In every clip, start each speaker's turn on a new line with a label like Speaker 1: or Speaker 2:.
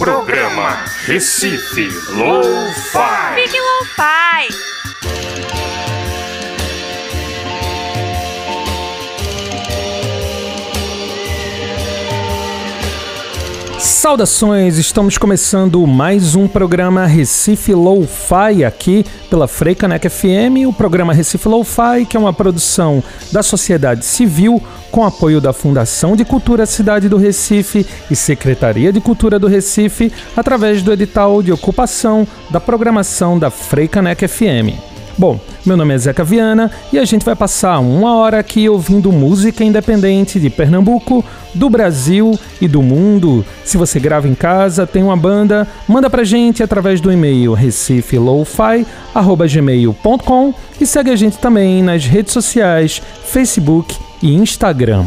Speaker 1: Programa Recife Low-Fi.
Speaker 2: Fique Lo-Fi.
Speaker 3: Saudações, estamos começando mais um programa Recife Lo-Fi aqui pela Freicanec FM, o programa Recife Lo-Fi, que é uma produção da sociedade civil com apoio da Fundação de Cultura Cidade do Recife e Secretaria de Cultura do Recife, através do edital de ocupação da programação da Freicanec FM. Bom, meu nome é Zeca Viana e a gente vai passar uma hora aqui ouvindo música independente de Pernambuco, do Brasil e do mundo. Se você grava em casa, tem uma banda, manda pra gente através do e-mail recifelowfi@gmail.com e segue a gente também nas redes sociais, Facebook e Instagram.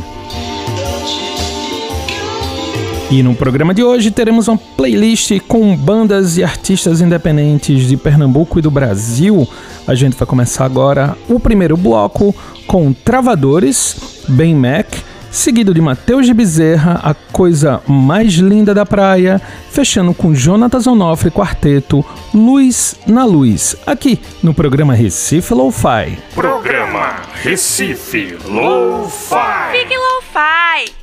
Speaker 3: E no programa de hoje teremos uma playlist com bandas e artistas independentes de Pernambuco e do Brasil. A gente vai começar agora o primeiro bloco com Travadores, Ben Mac, seguido de Matheus de Bezerra, a coisa mais linda da praia, fechando com Jonatas Onofre Quarteto, Luz na Luz, aqui no programa Recife Lo-Fi.
Speaker 1: Programa Recife Low-Fi.
Speaker 2: Fique Lo-Fi.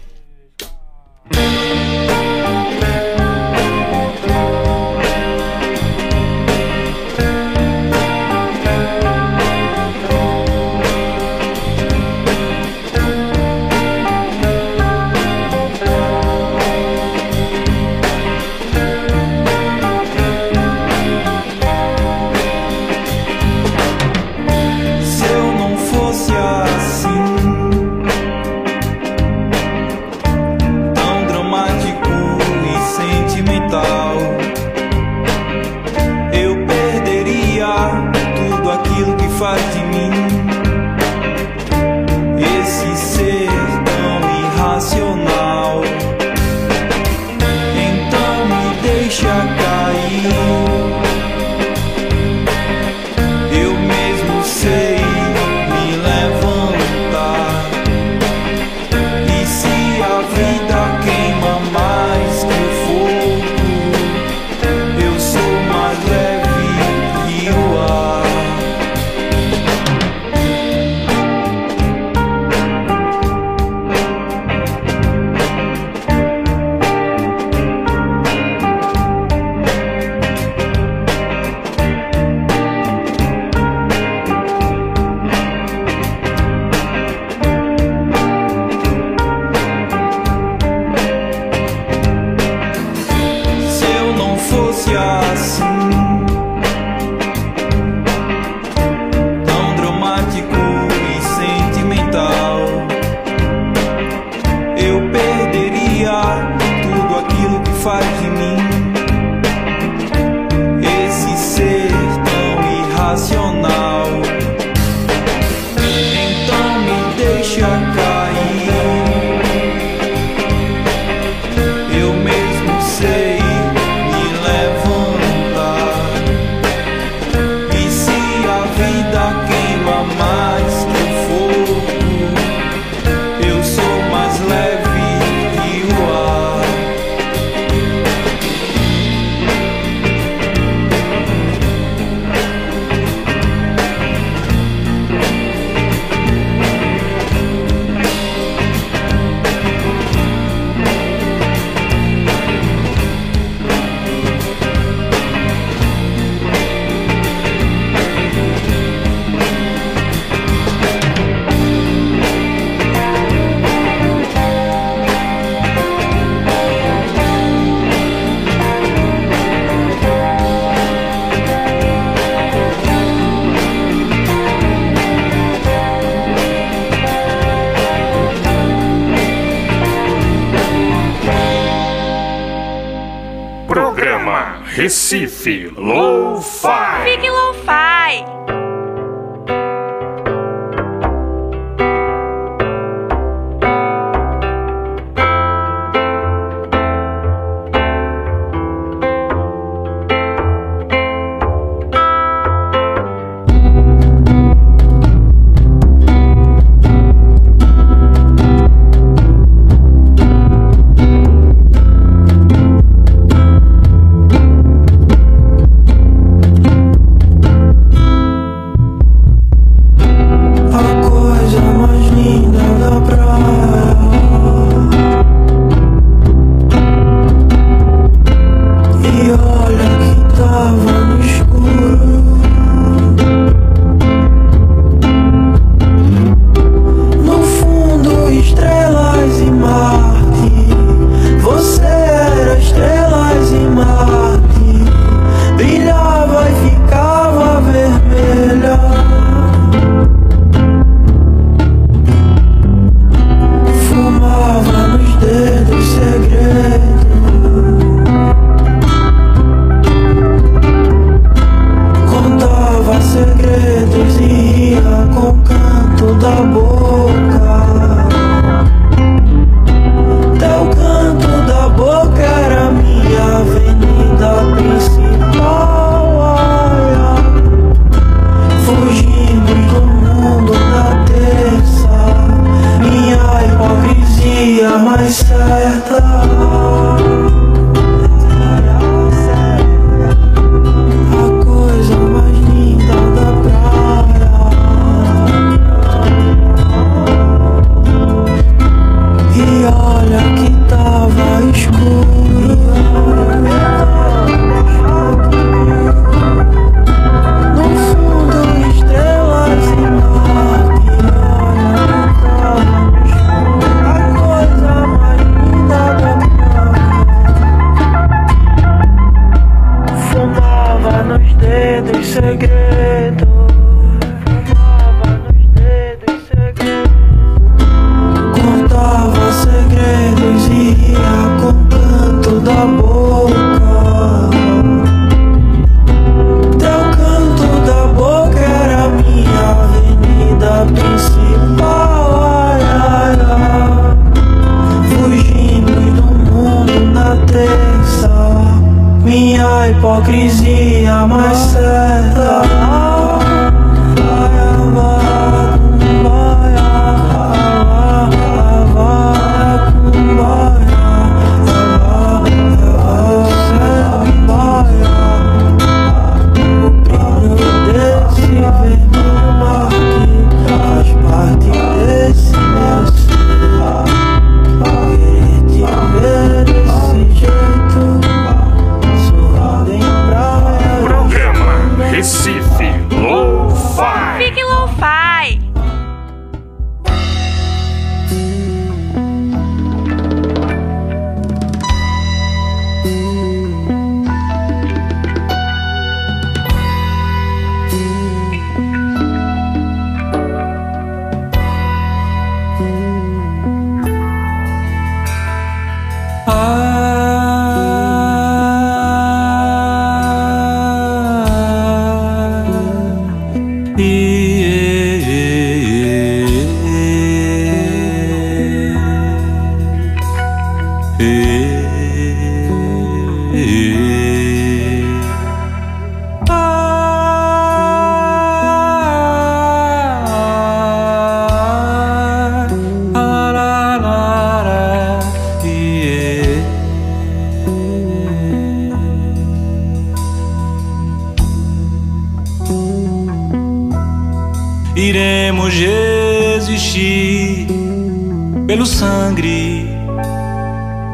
Speaker 4: Pelo sangue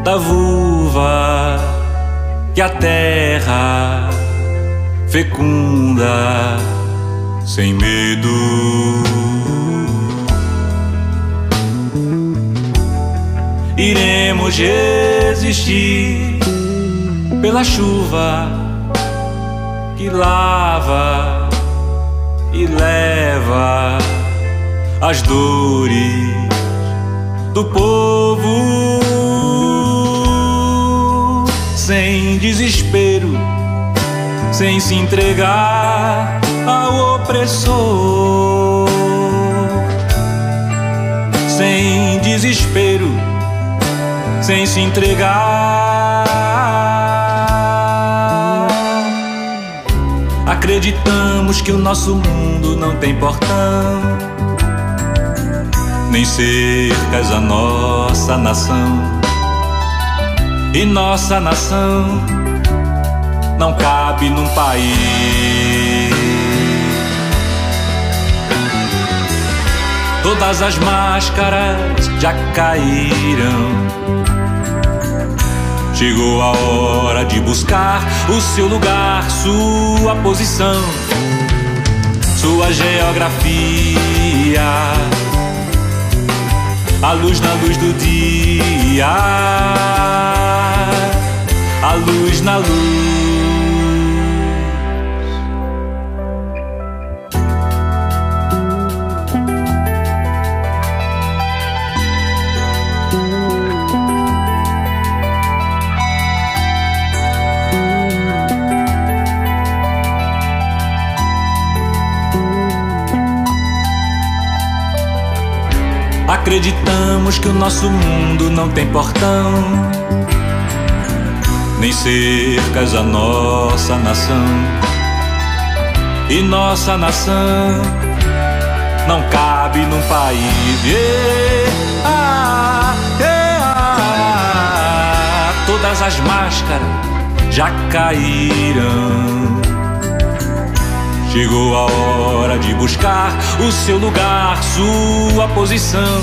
Speaker 4: da vulva que a terra fecunda sem medo. Iremos resistir pela chuva que lava e leva as dores do povo. Sem desespero, sem se entregar ao opressor, sem desespero, sem se entregar. Acreditamos que o nosso mundo não tem portão, nem cercas a nossa nação. E nossa nação não cabe num país. Todas as máscaras já caíram. Chegou a hora de buscar o seu lugar, sua posição, sua geografia. A luz na luz do dia, a luz na luz. Acreditamos que o nosso mundo não tem portão, nem cercas a nossa nação. E nossa nação não cabe num país. Yeah, ah, todas as máscaras já caíram. Chegou a hora de buscar o seu lugar, sua posição,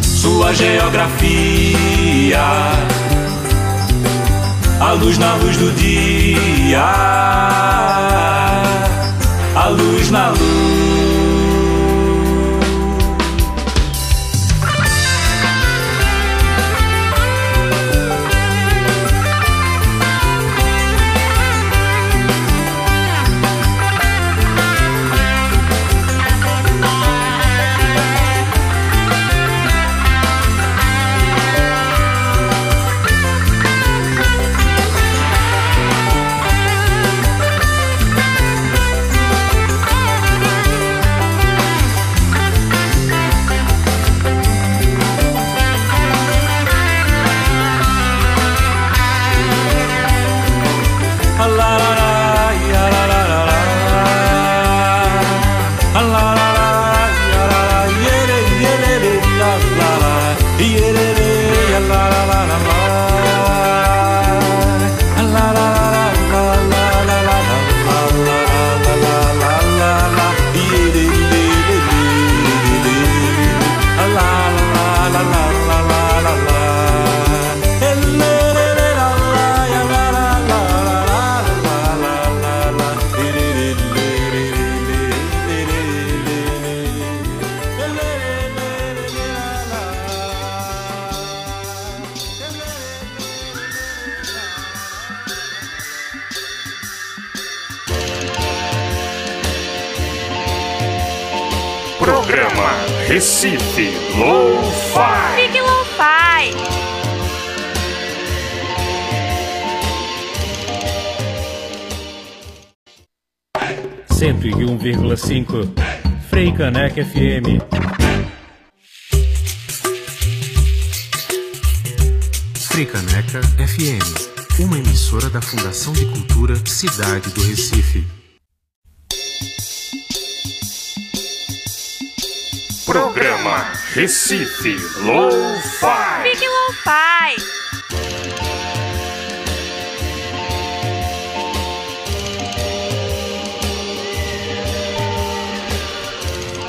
Speaker 4: sua geografia. A luz na luz do dia, a luz na luz.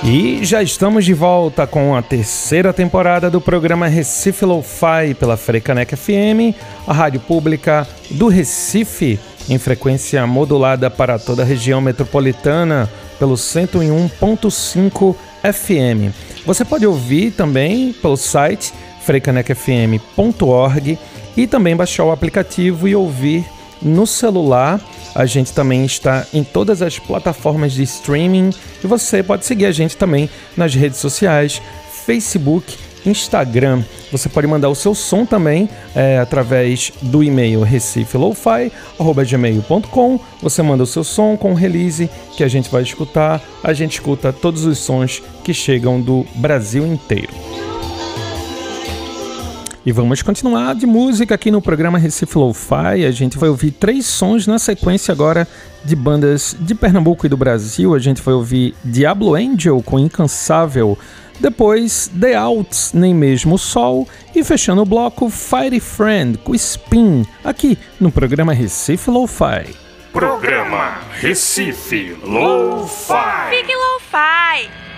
Speaker 5: E
Speaker 3: já estamos de volta com a terceira temporada do programa Recife Lo-Fi pela Frecanec FM, a rádio pública do Recife, em frequência modulada para toda a região metropolitana pelo 101.5 FM. Você pode ouvir também pelo site frecanecfm.org e também baixar o aplicativo e ouvir no celular. A gente também está em todas as plataformas de streaming e você pode seguir a gente também nas redes sociais, Facebook, Instagram. Você pode mandar o seu som também é, através do e-mail recifelowfi.gmail.com. Você manda o seu som com release que a gente vai escutar. A gente escuta todos os sons que chegam do Brasil inteiro. E vamos continuar de música aqui no programa Recife Lo-Fi. A gente vai ouvir três sons na sequência agora de bandas de Pernambuco e do Brasil. A gente vai ouvir Diablo Angel com Incansável, depois The Outs, Nem Mesmo Sol, e fechando o bloco Fire Friend com Spin, aqui no programa Recife Lo-Fi.
Speaker 1: Programa Recife Lo-Fi.
Speaker 2: Big Lo-Fi.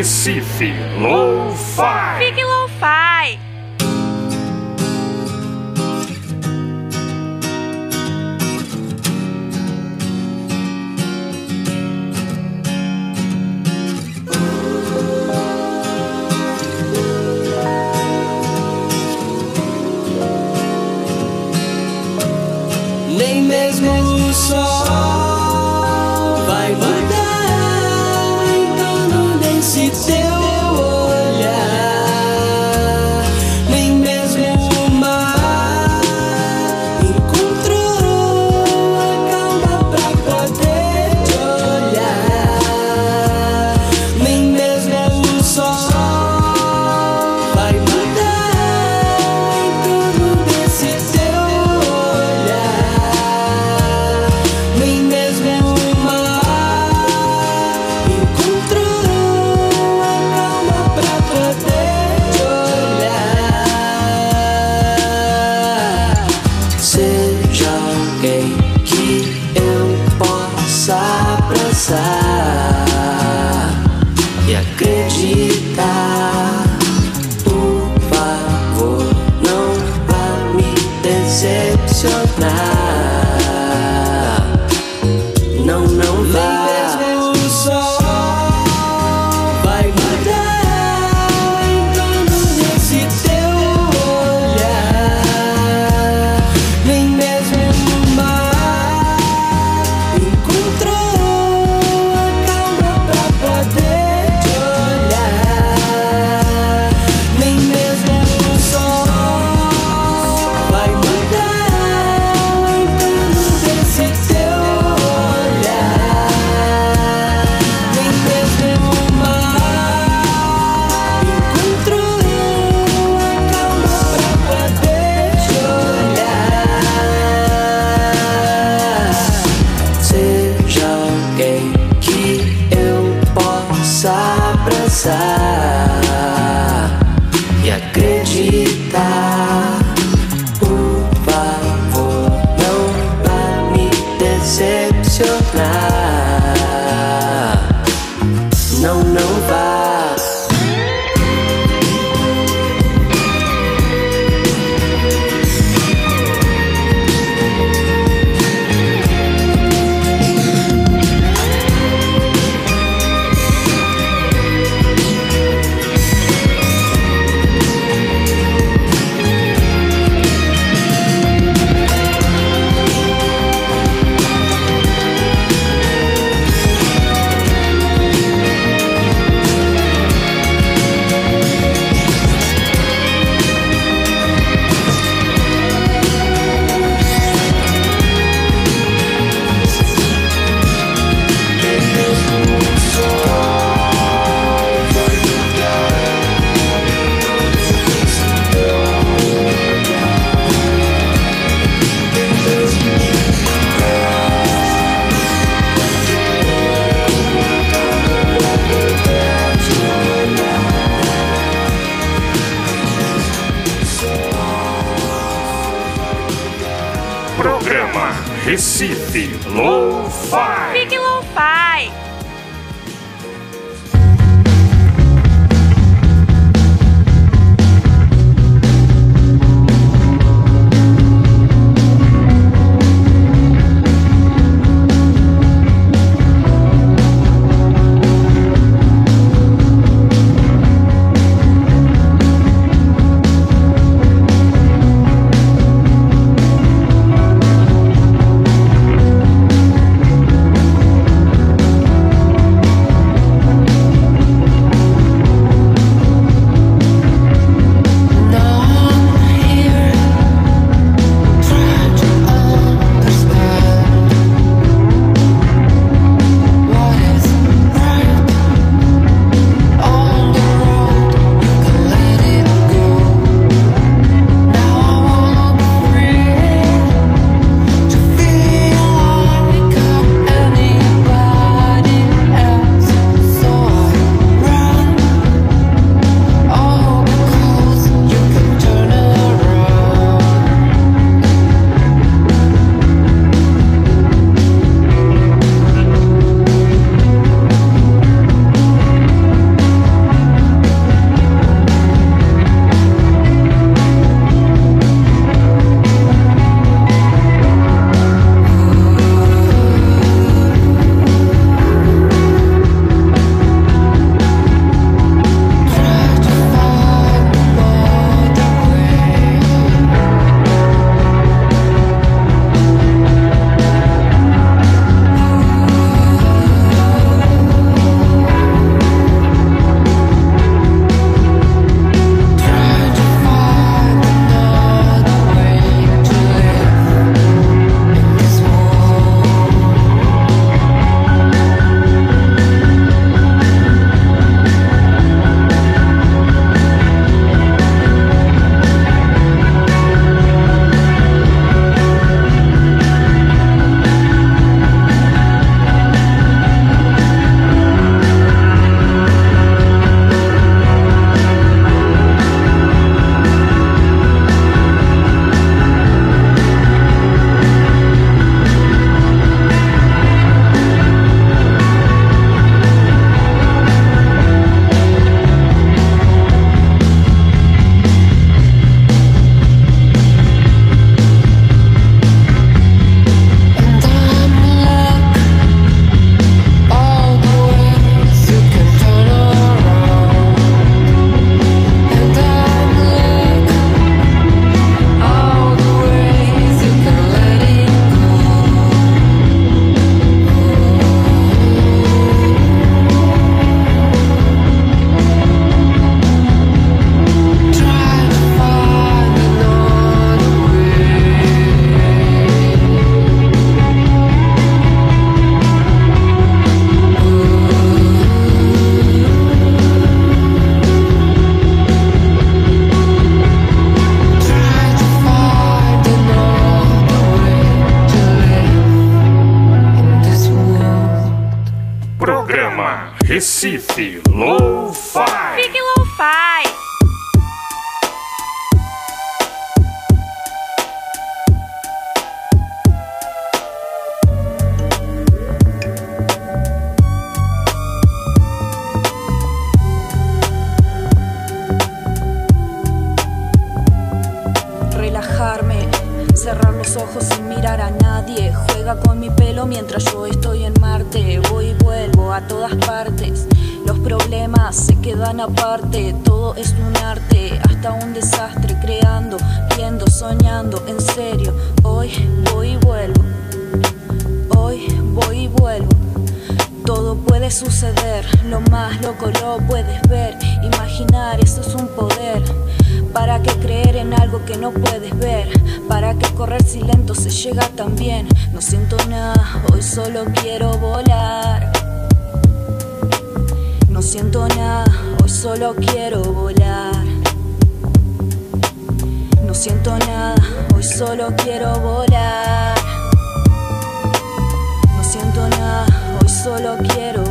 Speaker 1: Recife
Speaker 6: cerrar los ojos sin mirar a nadie. Juega con mi pelo mientras yo estoy en Marte. Voy y vuelvo a todas partes. Los problemas se quedan aparte. Todo es un arte, hasta un desastre. Creando, viendo, soñando. En serio, hoy voy y vuelvo. Hoy voy y vuelvo. Todo puede suceder, lo más loco lo puedes ver. Imaginar, eso es un poder. ¿Para qué creer en algo que no puedes ver? ¿Para qué correr si lento se llega también? No siento nada, hoy solo quiero volar. No siento nada, hoy solo quiero volar. No siento nada, hoy solo quiero volar. No siento nada, hoy solo quiero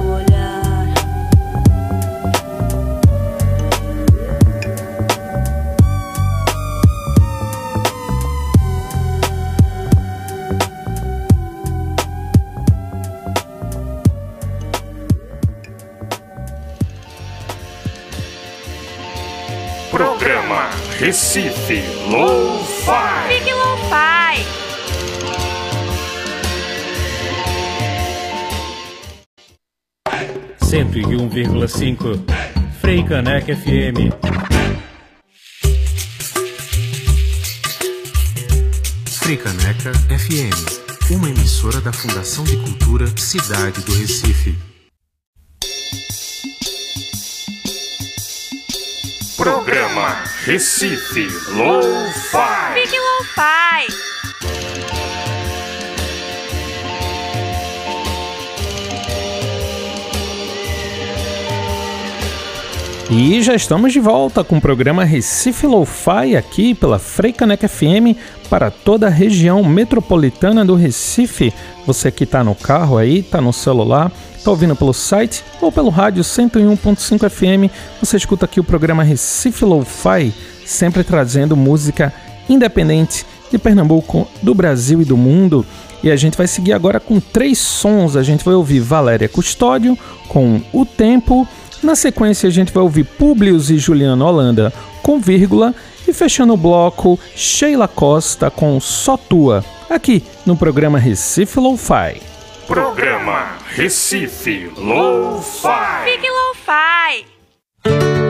Speaker 7: Recife Lo-Fi.
Speaker 8: Fique Lo-Fi.
Speaker 5: Cento e um vírgula cinco. Frei Caneca FM.
Speaker 9: Fricaneca FM, uma emissora da Fundação de Cultura Cidade do Recife.
Speaker 7: Programa Recife Lo-Fi.
Speaker 8: Fique Lo-Fi.
Speaker 3: E já estamos de volta com o programa Recife Lo-Fi aqui pela Freicaneca FM para toda a região metropolitana do Recife. Você que está no carro aí, está no celular, está ouvindo pelo site ou pelo rádio 101.5 FM, você escuta aqui o programa Recife Lo-Fi, sempre trazendo música independente de Pernambuco, do Brasil e do mundo. E a gente vai seguir agora com três sons. A gente vai ouvir Valéria Custódio com O Tempo. Na sequência, a gente vai ouvir Publius e Juliana Holanda com vírgula. E fechando o bloco, Sheila Costa com Só Tua, aqui no programa Recife Lo-Fi.
Speaker 7: Programa Recife Lo-Fi.
Speaker 8: Fique Lo-Fi.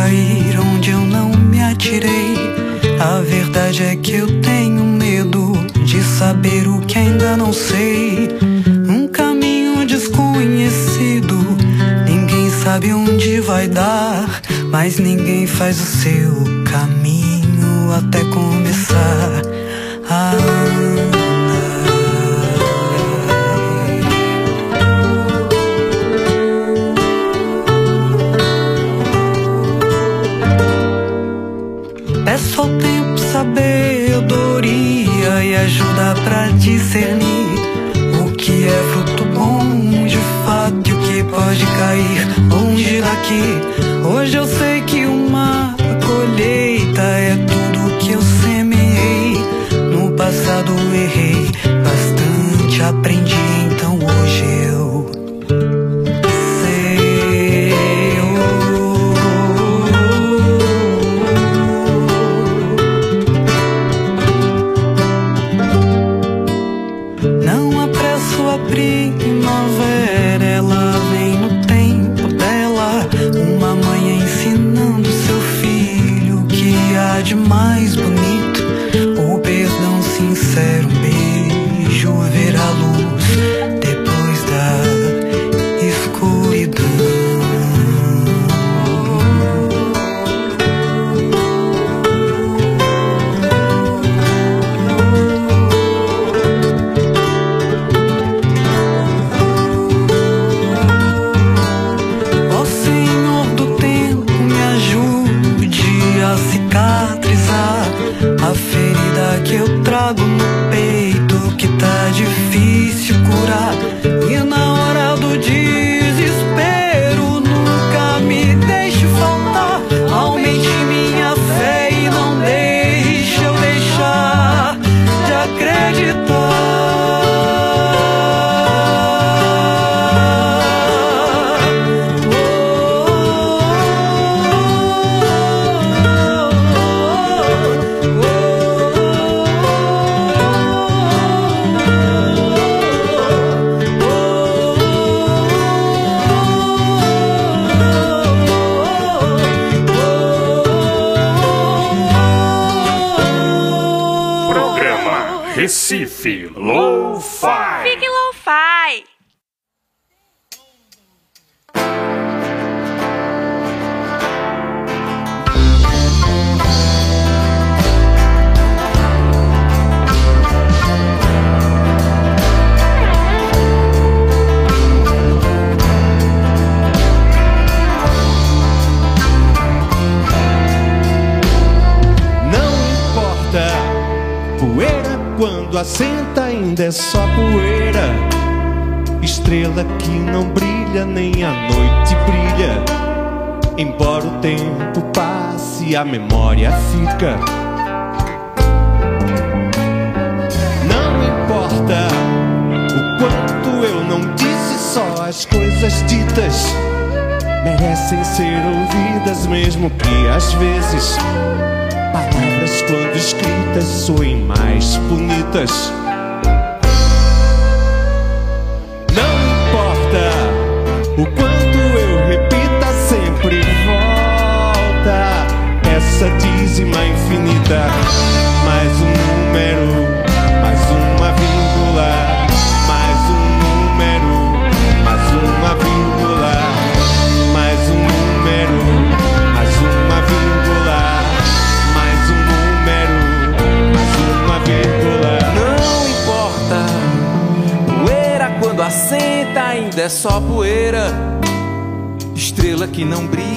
Speaker 10: Cair onde eu não me atirei. A verdade é que eu tenho medo de saber o que ainda não sei. Um caminho desconhecido, ninguém sabe onde vai dar, mas ninguém faz o seu caminho até começar
Speaker 1: Recife Lo-Fi.
Speaker 11: Ainda é só poeira. Estrela que não brilha, nem a noite brilha. Embora o tempo passe, a memória fica. Não importa o quanto eu não disse, só as coisas ditas merecem ser ouvidas, mesmo que às vezes palavras, quando escritas, soem mais bonitas. Mais um número, mais uma vírgula, mais um número, mais uma vírgula, mais um número, mais uma vírgula, mais um número, mais uma vírgula.
Speaker 12: Não importa, poeira quando assenta ainda é só poeira. Estrela que não brilha,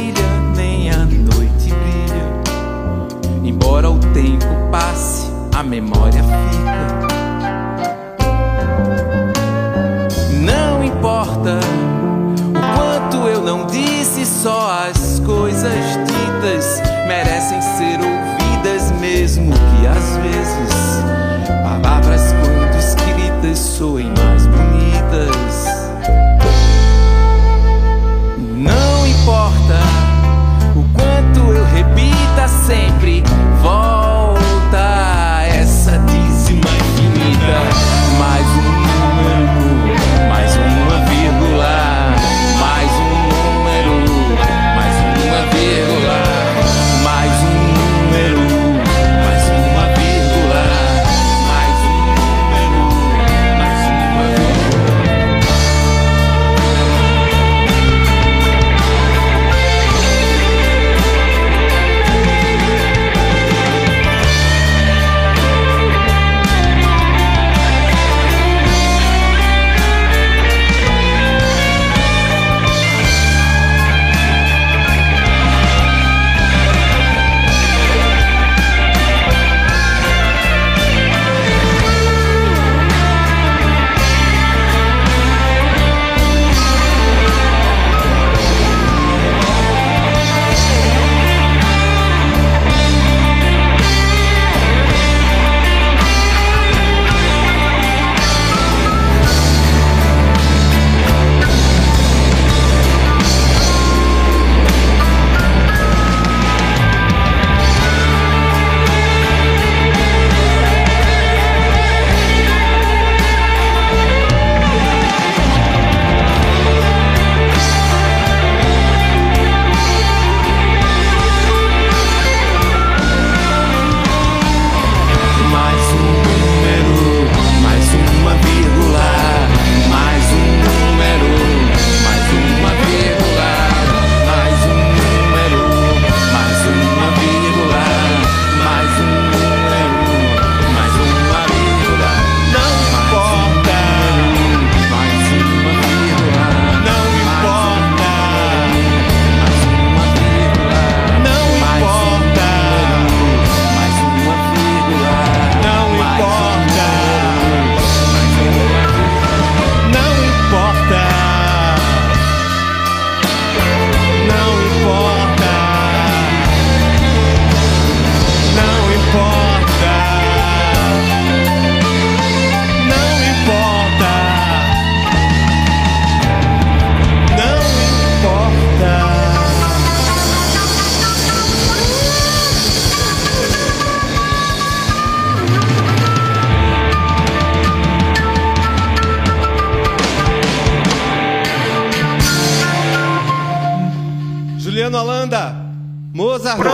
Speaker 12: passe, a memória fica. Não importa o quanto eu não disse, só as coisas ditas merecem ser ouvidas,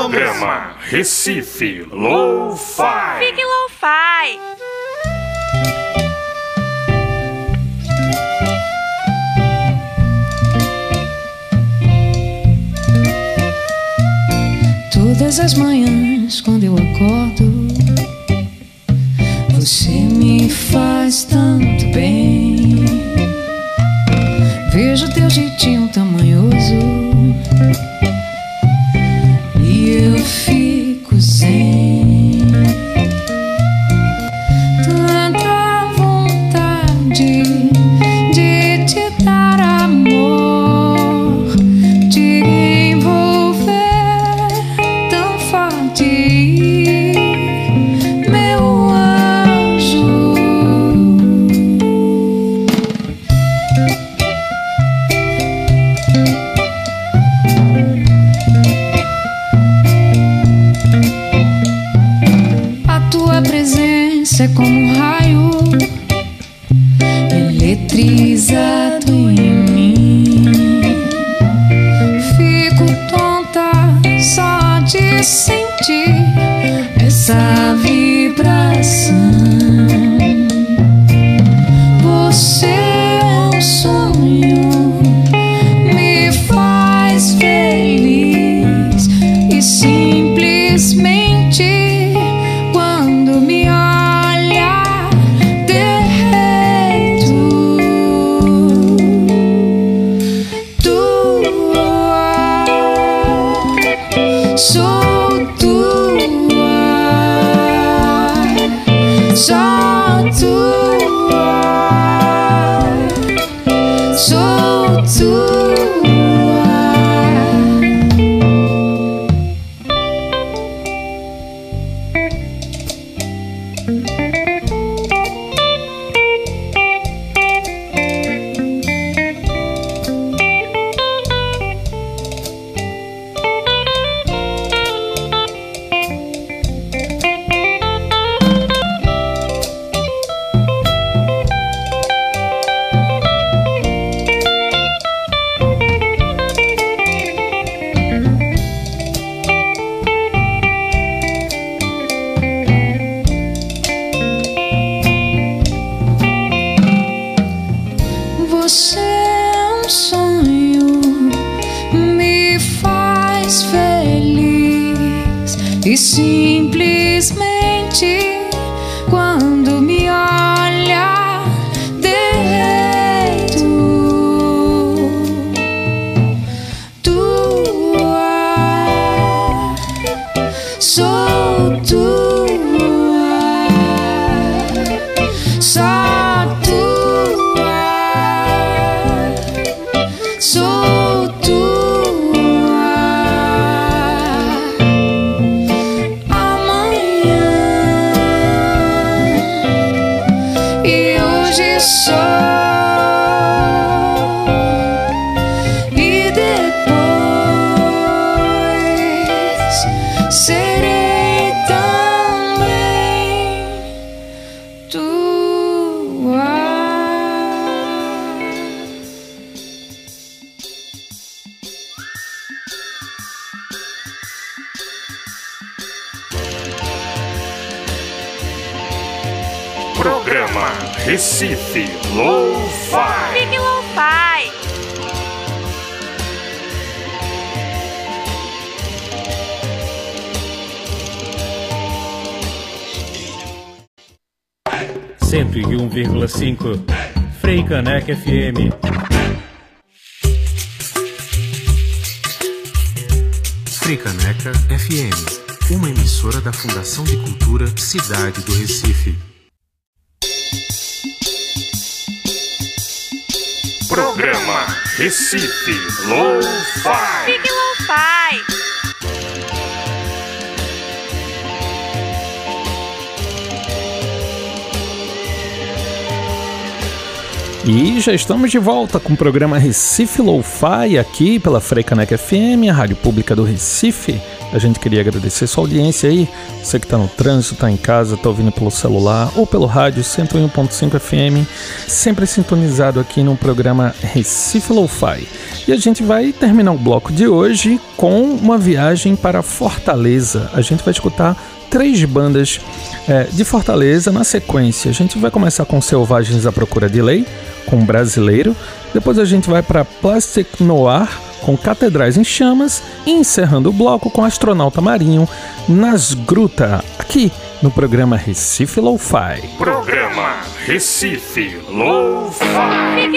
Speaker 1: Programa Recife Lo-Fi.
Speaker 2: Fique Lo-Fi.
Speaker 13: Todas as manhãs quando eu acordo, você me faz tanto bem. Vejo teu jeitinho
Speaker 5: 5. Frei Caneca FM. Frei Caneca FM,
Speaker 9: uma emissora da Fundação de Cultura Cidade do Recife.
Speaker 1: Programa Recife Low fi
Speaker 2: Fique Low fi
Speaker 3: E já estamos de volta com o programa Recife Lo-Fi aqui pela Freicaneca FM, a rádio pública do Recife. A gente queria agradecer sua audiência aí, você que está no trânsito, está em casa, está ouvindo pelo celular ou pelo rádio 101.5 FM, sempre sintonizado aqui no programa Recife Lo-Fi. E a gente vai terminar o bloco de hoje com uma viagem para Fortaleza. A gente vai escutar três bandas é, de Fortaleza na sequência. A gente vai começar com Selvagens à Procura de Lei, com Brasileiro. Depois a gente vai para Plastic Noir, com Catedrais em Chamas e encerrando o bloco com Astronauta Marinho nas Gruta, aqui no programa Recife Lo-Fi.
Speaker 1: Programa Recife Lo-Fi.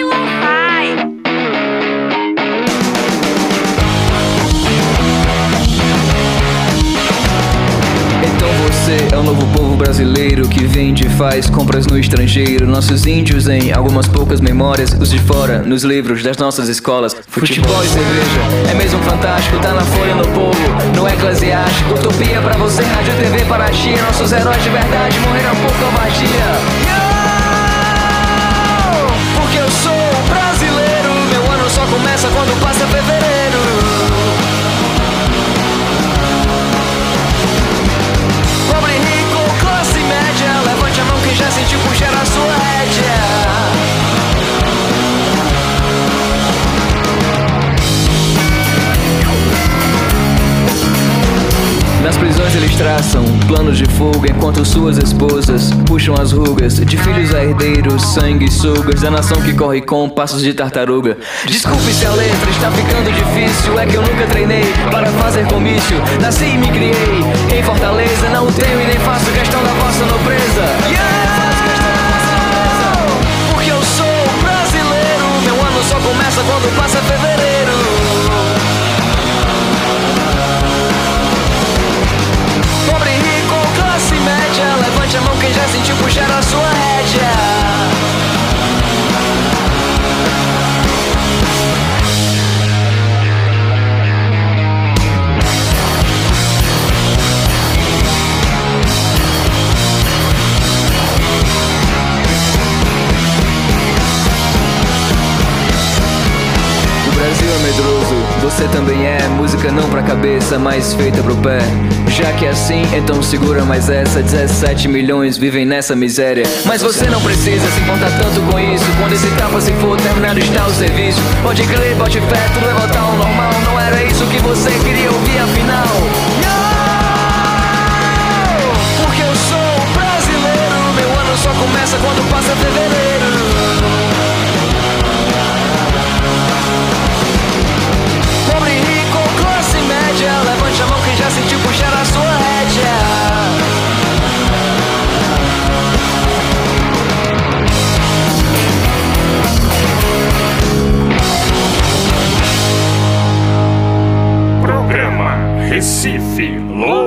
Speaker 14: Você é o novo povo brasileiro que vende e faz compras no estrangeiro. Nossos índios em algumas poucas memórias, os de fora nos livros das nossas escolas. Futebol e cerveja é mesmo fantástico, tá na folha no povo, no eclesiástico. Utopia pra você, rádio TV para a Chia. Nossos heróis de verdade morreram por covardia. Porque eu sou brasileiro, meu ano só começa quando passa fevereiro. Sentiu puxar a sua rédea Nas prisões eles traçam planos de fuga Enquanto suas esposas puxam as rugas De filhos a herdeiros, sangue sugas Da nação que corre com passos de tartaruga. Desculpe se a letra está ficando difícil É que eu nunca treinei para fazer comício. Nasci e me criei em Fortaleza Não tenho e nem faço questão da vossa nobreza. Yeah! Mas feita pro pé. Já que é assim, então segura mais essa. 17 milhões vivem nessa miséria. Mas você não precisa se importar tanto com isso. Quando esse tapa se for, terminado está o serviço. Pode crer, bote fé, tudo vai voltar ao normal. Não era isso que você queria ouvir afinal. Yo! Porque eu sou brasileiro. Meu ano só começa quando passa fevereiro.
Speaker 1: Recife Lo-Fi.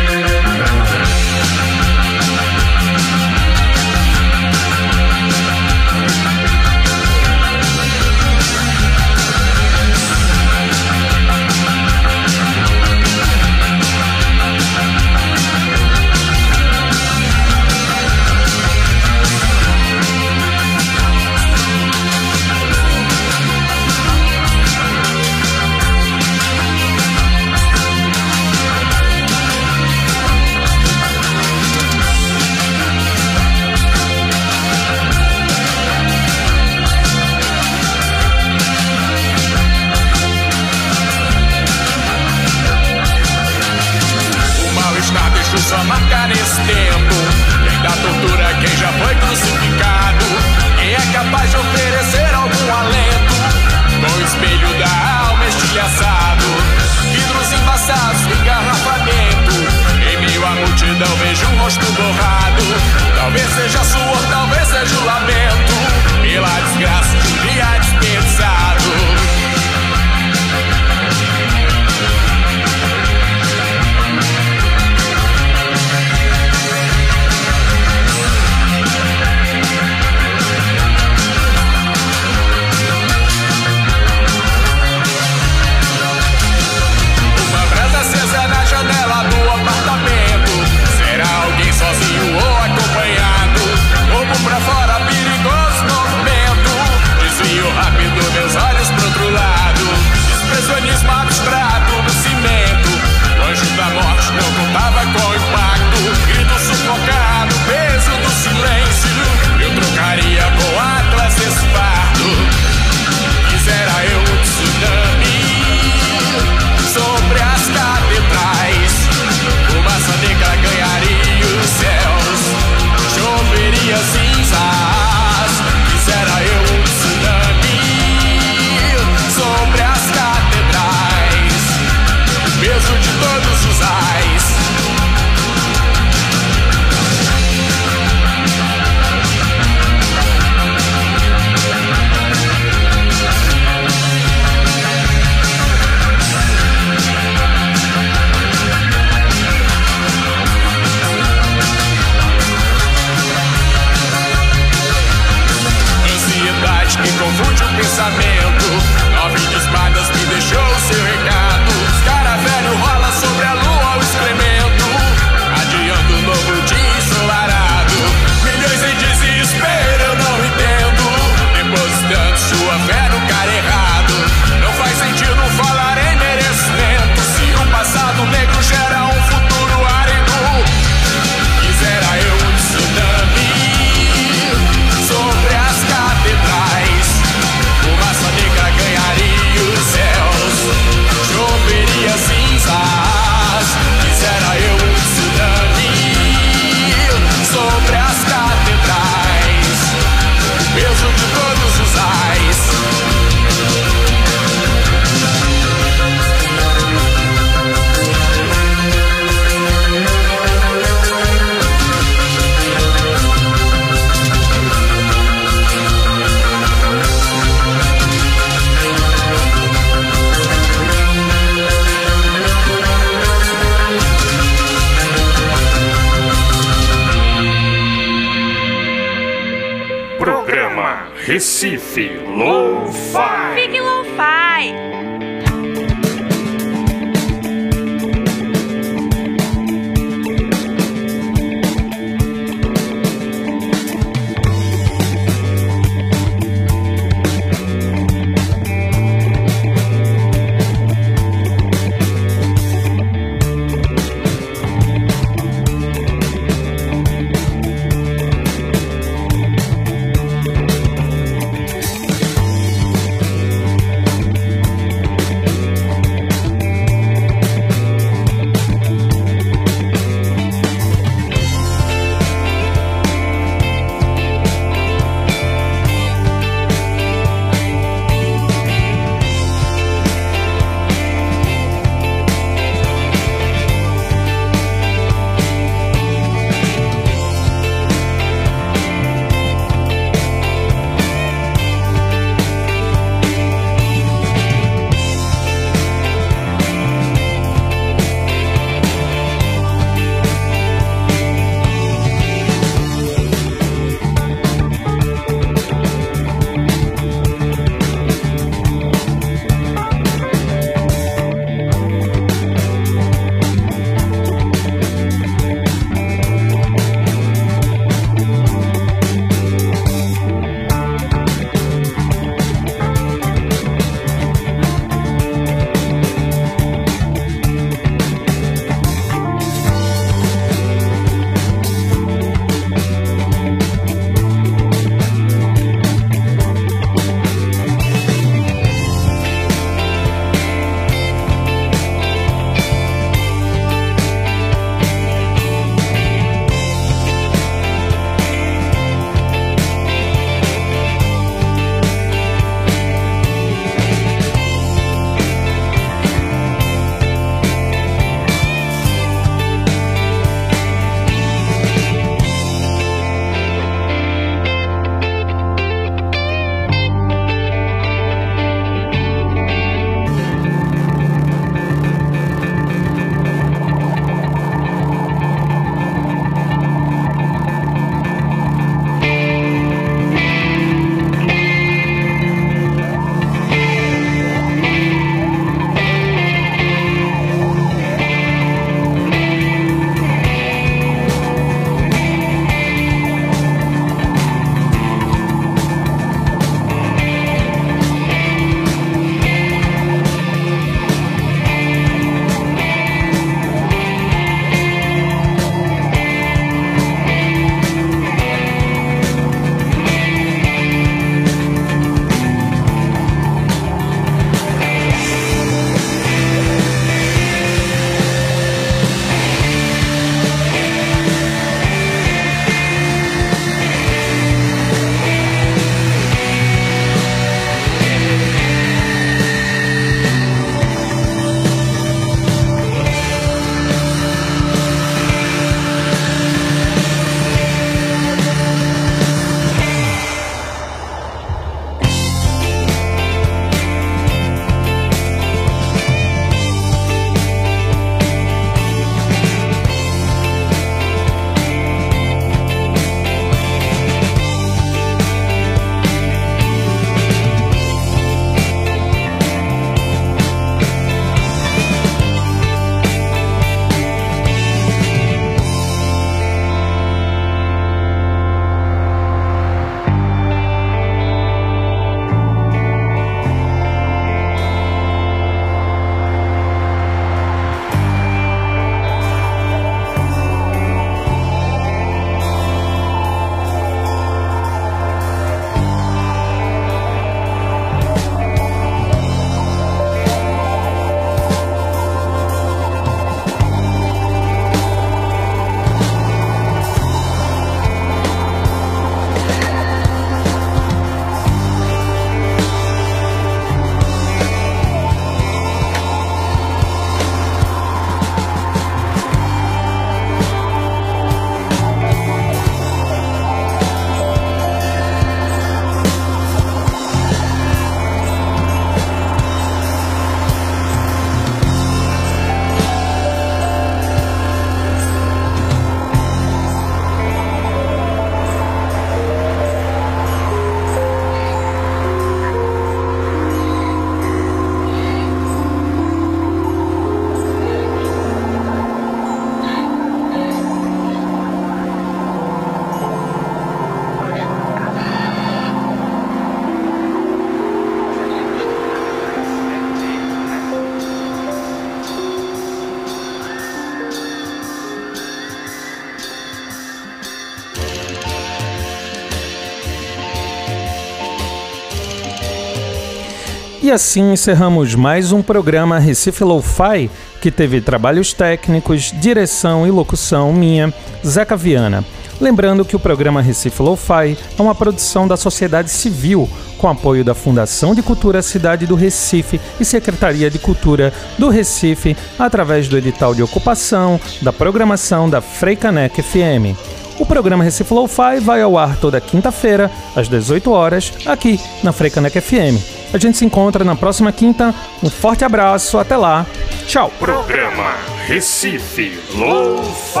Speaker 3: E assim encerramos mais um programa Recife Lo-Fi, que teve trabalhos técnicos, direção e locução minha, Zeca Viana. Lembrando que o programa Recife Lo-Fi é uma produção da sociedade civil, com apoio da Fundação de Cultura Cidade do Recife e Secretaria de Cultura do Recife, através do edital de ocupação da programação da Freicanec FM. O programa Recife Lo-Fi vai ao ar toda quinta-feira, às 18 horas, aqui na Freicanec FM. A gente se encontra na próxima quinta. Um forte abraço, até lá. Tchau.
Speaker 1: Programa Recife Lo-Fi.